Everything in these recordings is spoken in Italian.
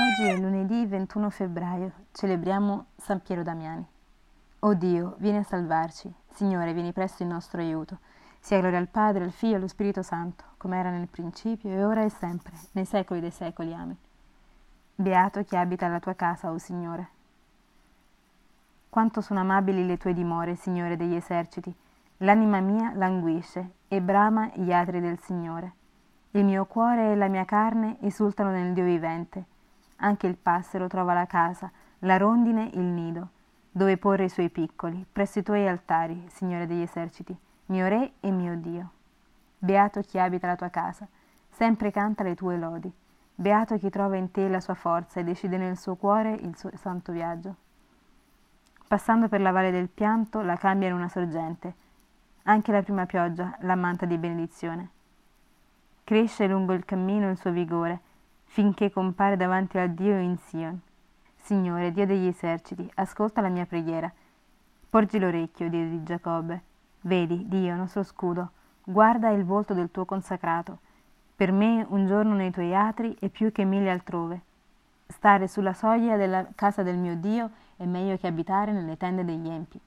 Oggi è lunedì 21 febbraio, celebriamo San Piero Damiani. O Dio, vieni a salvarci. Signore, vieni presto in nostro aiuto. Sia gloria al Padre, al Figlio e allo Spirito Santo, come era nel principio e ora e sempre, nei secoli dei secoli. Amen. Beato chi abita alla tua casa, o Signore. Quanto sono amabili le tue dimore, Signore degli eserciti. L'anima mia languisce e brama gli atri del Signore. Il mio cuore e la mia carne esultano nel Dio vivente anche il passero trova la casa, la rondine il nido, dove porre i suoi piccoli, presso i tuoi altari, Signore degli eserciti, mio Re e mio Dio. Beato chi abita la tua casa, sempre canta le tue lodi. Beato chi trova in te la sua forza e decide nel suo cuore il suo santo viaggio. Passando per la valle del pianto, la cambia in una sorgente. Anche la prima pioggia l'ammanta di benedizione. Cresce lungo il cammino il suo vigore, finché compare davanti a Dio in Sion. Signore, Dio degli eserciti, ascolta la mia preghiera. Porgi l'orecchio, Dio di Giacobbe. Vedi, Dio, nostro scudo, guarda il volto del tuo consacrato. Per me un giorno nei tuoi atri è più che mille altrove. Stare sulla soglia della casa del mio Dio è meglio che abitare nelle tende degli empi,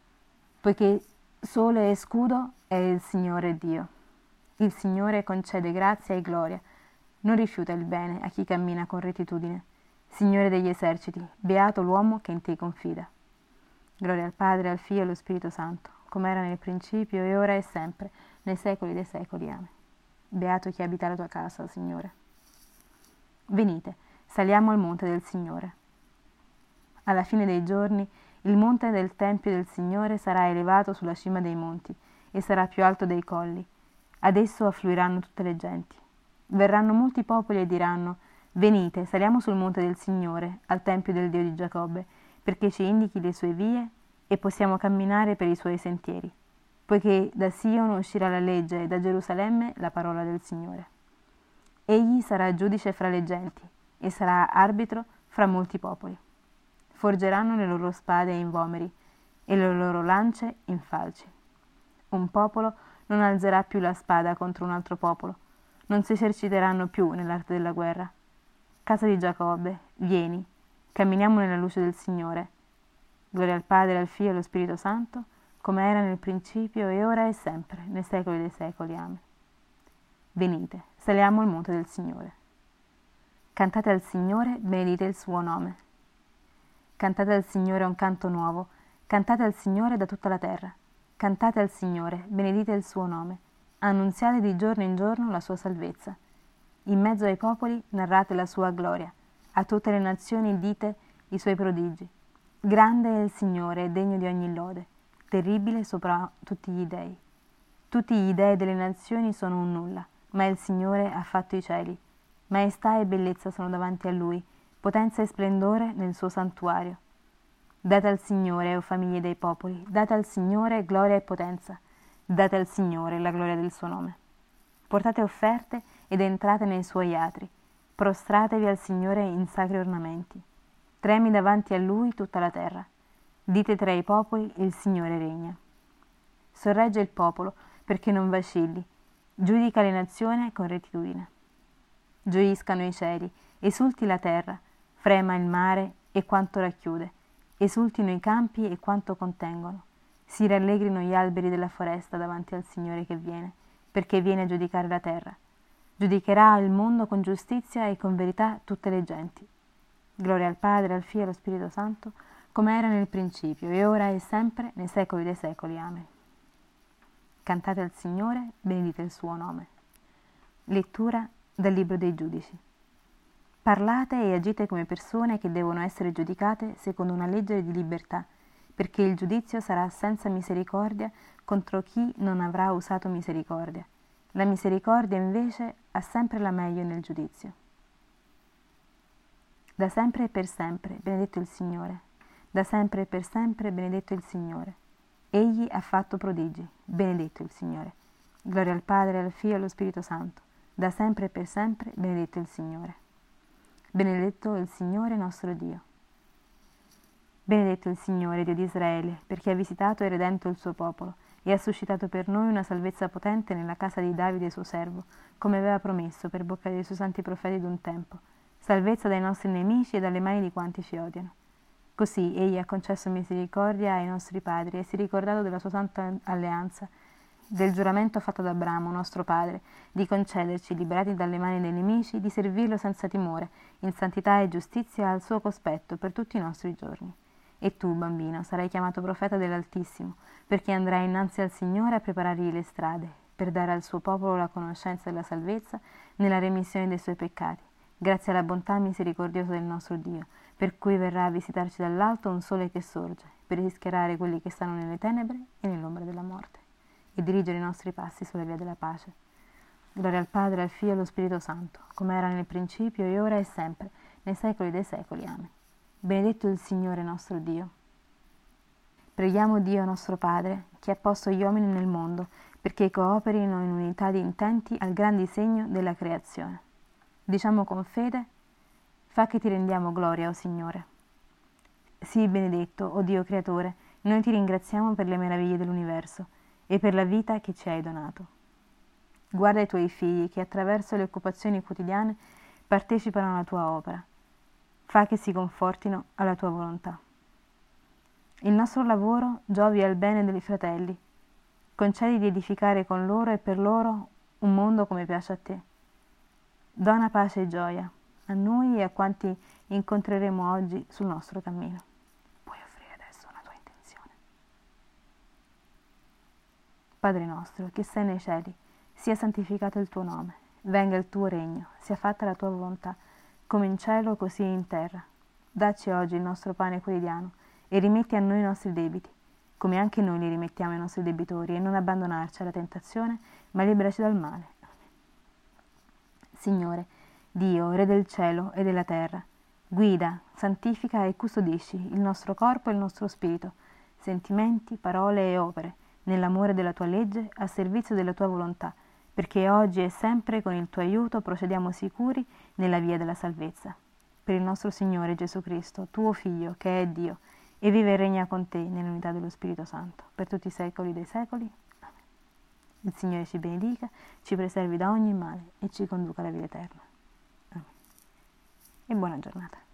poiché sole e scudo è il Signore Dio. Il Signore concede grazia e gloria non rifiuta il bene a chi cammina con rettitudine. Signore degli eserciti, beato l'uomo che in te confida. Gloria al Padre, al Figlio e allo Spirito Santo, come era nel principio e ora e sempre, nei secoli dei secoli. Amen. Beato chi abita la tua casa, Signore. Venite, saliamo al monte del Signore. Alla fine dei giorni, il monte del Tempio del Signore sarà elevato sulla cima dei monti e sarà più alto dei colli. Ad esso affluiranno tutte le genti. Verranno molti popoli e diranno Venite, saliamo sul monte del Signore, al tempio del Dio di Giacobbe, perché ci indichi le sue vie e possiamo camminare per i suoi sentieri, poiché da Sion uscirà la legge e da Gerusalemme la parola del Signore. Egli sarà giudice fra le genti e sarà arbitro fra molti popoli. Forgeranno le loro spade in vomeri e le loro lance in falci. Un popolo non alzerà più la spada contro un altro popolo, non si eserciteranno più nell'arte della guerra. Casa di Giacobbe, vieni, camminiamo nella luce del Signore. Gloria al Padre, al Figlio e allo Spirito Santo, come era nel principio e ora e sempre, nei secoli dei secoli. Amen. Venite, saliamo al monte del Signore. Cantate al Signore, benedite il suo nome. Cantate al Signore un canto nuovo, cantate al Signore da tutta la terra. Cantate al Signore, benedite il suo nome annunziate di giorno in giorno la sua salvezza. In mezzo ai popoli narrate la sua gloria, a tutte le nazioni dite i suoi prodigi. Grande è il Signore e degno di ogni lode, terribile sopra tutti gli dei. Tutti gli dei delle nazioni sono un nulla, ma il Signore ha fatto i cieli. Maestà e bellezza sono davanti a Lui, potenza e splendore nel suo santuario. Date al Signore, o famiglie dei popoli, date al Signore gloria e potenza Date al Signore la gloria del suo nome. Portate offerte ed entrate nei suoi atri. Prostratevi al Signore in sacri ornamenti. Tremi davanti a Lui tutta la terra. Dite tra i popoli, il Signore regna. Sorregge il popolo perché non vacilli. Giudica le nazioni con rettitudine. Gioiscano i cieli, esulti la terra, frema il mare e quanto racchiude, esultino i campi e quanto contengono si rallegrino gli alberi della foresta davanti al Signore che viene, perché viene a giudicare la terra. Giudicherà il mondo con giustizia e con verità tutte le genti. Gloria al Padre, al Figlio e allo Spirito Santo, come era nel principio, e ora e sempre, nei secoli dei secoli. Amen. Cantate al Signore, benedite il suo nome. Lettura dal Libro dei Giudici. Parlate e agite come persone che devono essere giudicate secondo una legge di libertà perché il giudizio sarà senza misericordia contro chi non avrà usato misericordia. La misericordia invece ha sempre la meglio nel giudizio. Da sempre e per sempre, benedetto il Signore. Da sempre e per sempre, benedetto il Signore. Egli ha fatto prodigi, benedetto il Signore. Gloria al Padre, al Figlio e allo Spirito Santo. Da sempre e per sempre, benedetto il Signore. Benedetto il Signore nostro Dio. Benedetto il Signore, Dio di Israele, perché ha visitato e redento il suo popolo e ha suscitato per noi una salvezza potente nella casa di Davide suo servo, come aveva promesso per bocca dei suoi santi profeti d'un tempo, salvezza dai nostri nemici e dalle mani di quanti ci odiano. Così egli ha concesso misericordia ai nostri padri e si è ricordato della sua santa alleanza, del giuramento fatto ad Abramo, nostro padre, di concederci, liberati dalle mani dei nemici, di servirlo senza timore, in santità e giustizia al suo cospetto per tutti i nostri giorni. E tu, bambino, sarai chiamato profeta dell'Altissimo, perché andrai innanzi al Signore a preparargli le strade, per dare al suo popolo la conoscenza della salvezza nella remissione dei suoi peccati, grazie alla bontà misericordiosa del nostro Dio, per cui verrà a visitarci dall'alto un sole che sorge, per rischiarare quelli che stanno nelle tenebre e nell'ombra della morte, e dirigere i nostri passi sulla via della pace. Gloria al Padre, al Figlio e allo Spirito Santo, come era nel principio e ora e sempre, nei secoli dei secoli. Amen. Benedetto il Signore nostro Dio. Preghiamo Dio nostro Padre, che ha posto gli uomini nel mondo, perché cooperino in unità di intenti al gran disegno della creazione. Diciamo con fede, fa che ti rendiamo gloria, o Signore. Sii benedetto, o Dio creatore, noi ti ringraziamo per le meraviglie dell'universo e per la vita che ci hai donato. Guarda i tuoi figli che attraverso le occupazioni quotidiane partecipano alla tua opera fa che si confortino alla tua volontà. Il nostro lavoro giovi al bene dei fratelli. Concedi di edificare con loro e per loro un mondo come piace a te. Dona pace e gioia a noi e a quanti incontreremo oggi sul nostro cammino. Puoi offrire adesso una tua intenzione. Padre nostro, che sei nei cieli, sia santificato il tuo nome, venga il tuo regno, sia fatta la tua volontà come in cielo così in terra. Dacci oggi il nostro pane quotidiano e rimetti a noi i nostri debiti, come anche noi li rimettiamo ai nostri debitori, e non abbandonarci alla tentazione, ma liberaci dal male. Signore, Dio, Re del cielo e della terra, guida, santifica e custodisci il nostro corpo e il nostro spirito, sentimenti, parole e opere, nell'amore della tua legge, a servizio della tua volontà, perché oggi e sempre con il tuo aiuto procediamo sicuri nella via della salvezza. Per il nostro Signore Gesù Cristo, tuo Figlio, che è Dio, e vive e regna con te nell'unità dello Spirito Santo, per tutti i secoli dei secoli. Amen. Il Signore ci benedica, ci preservi da ogni male e ci conduca alla vita eterna. Amen. E buona giornata.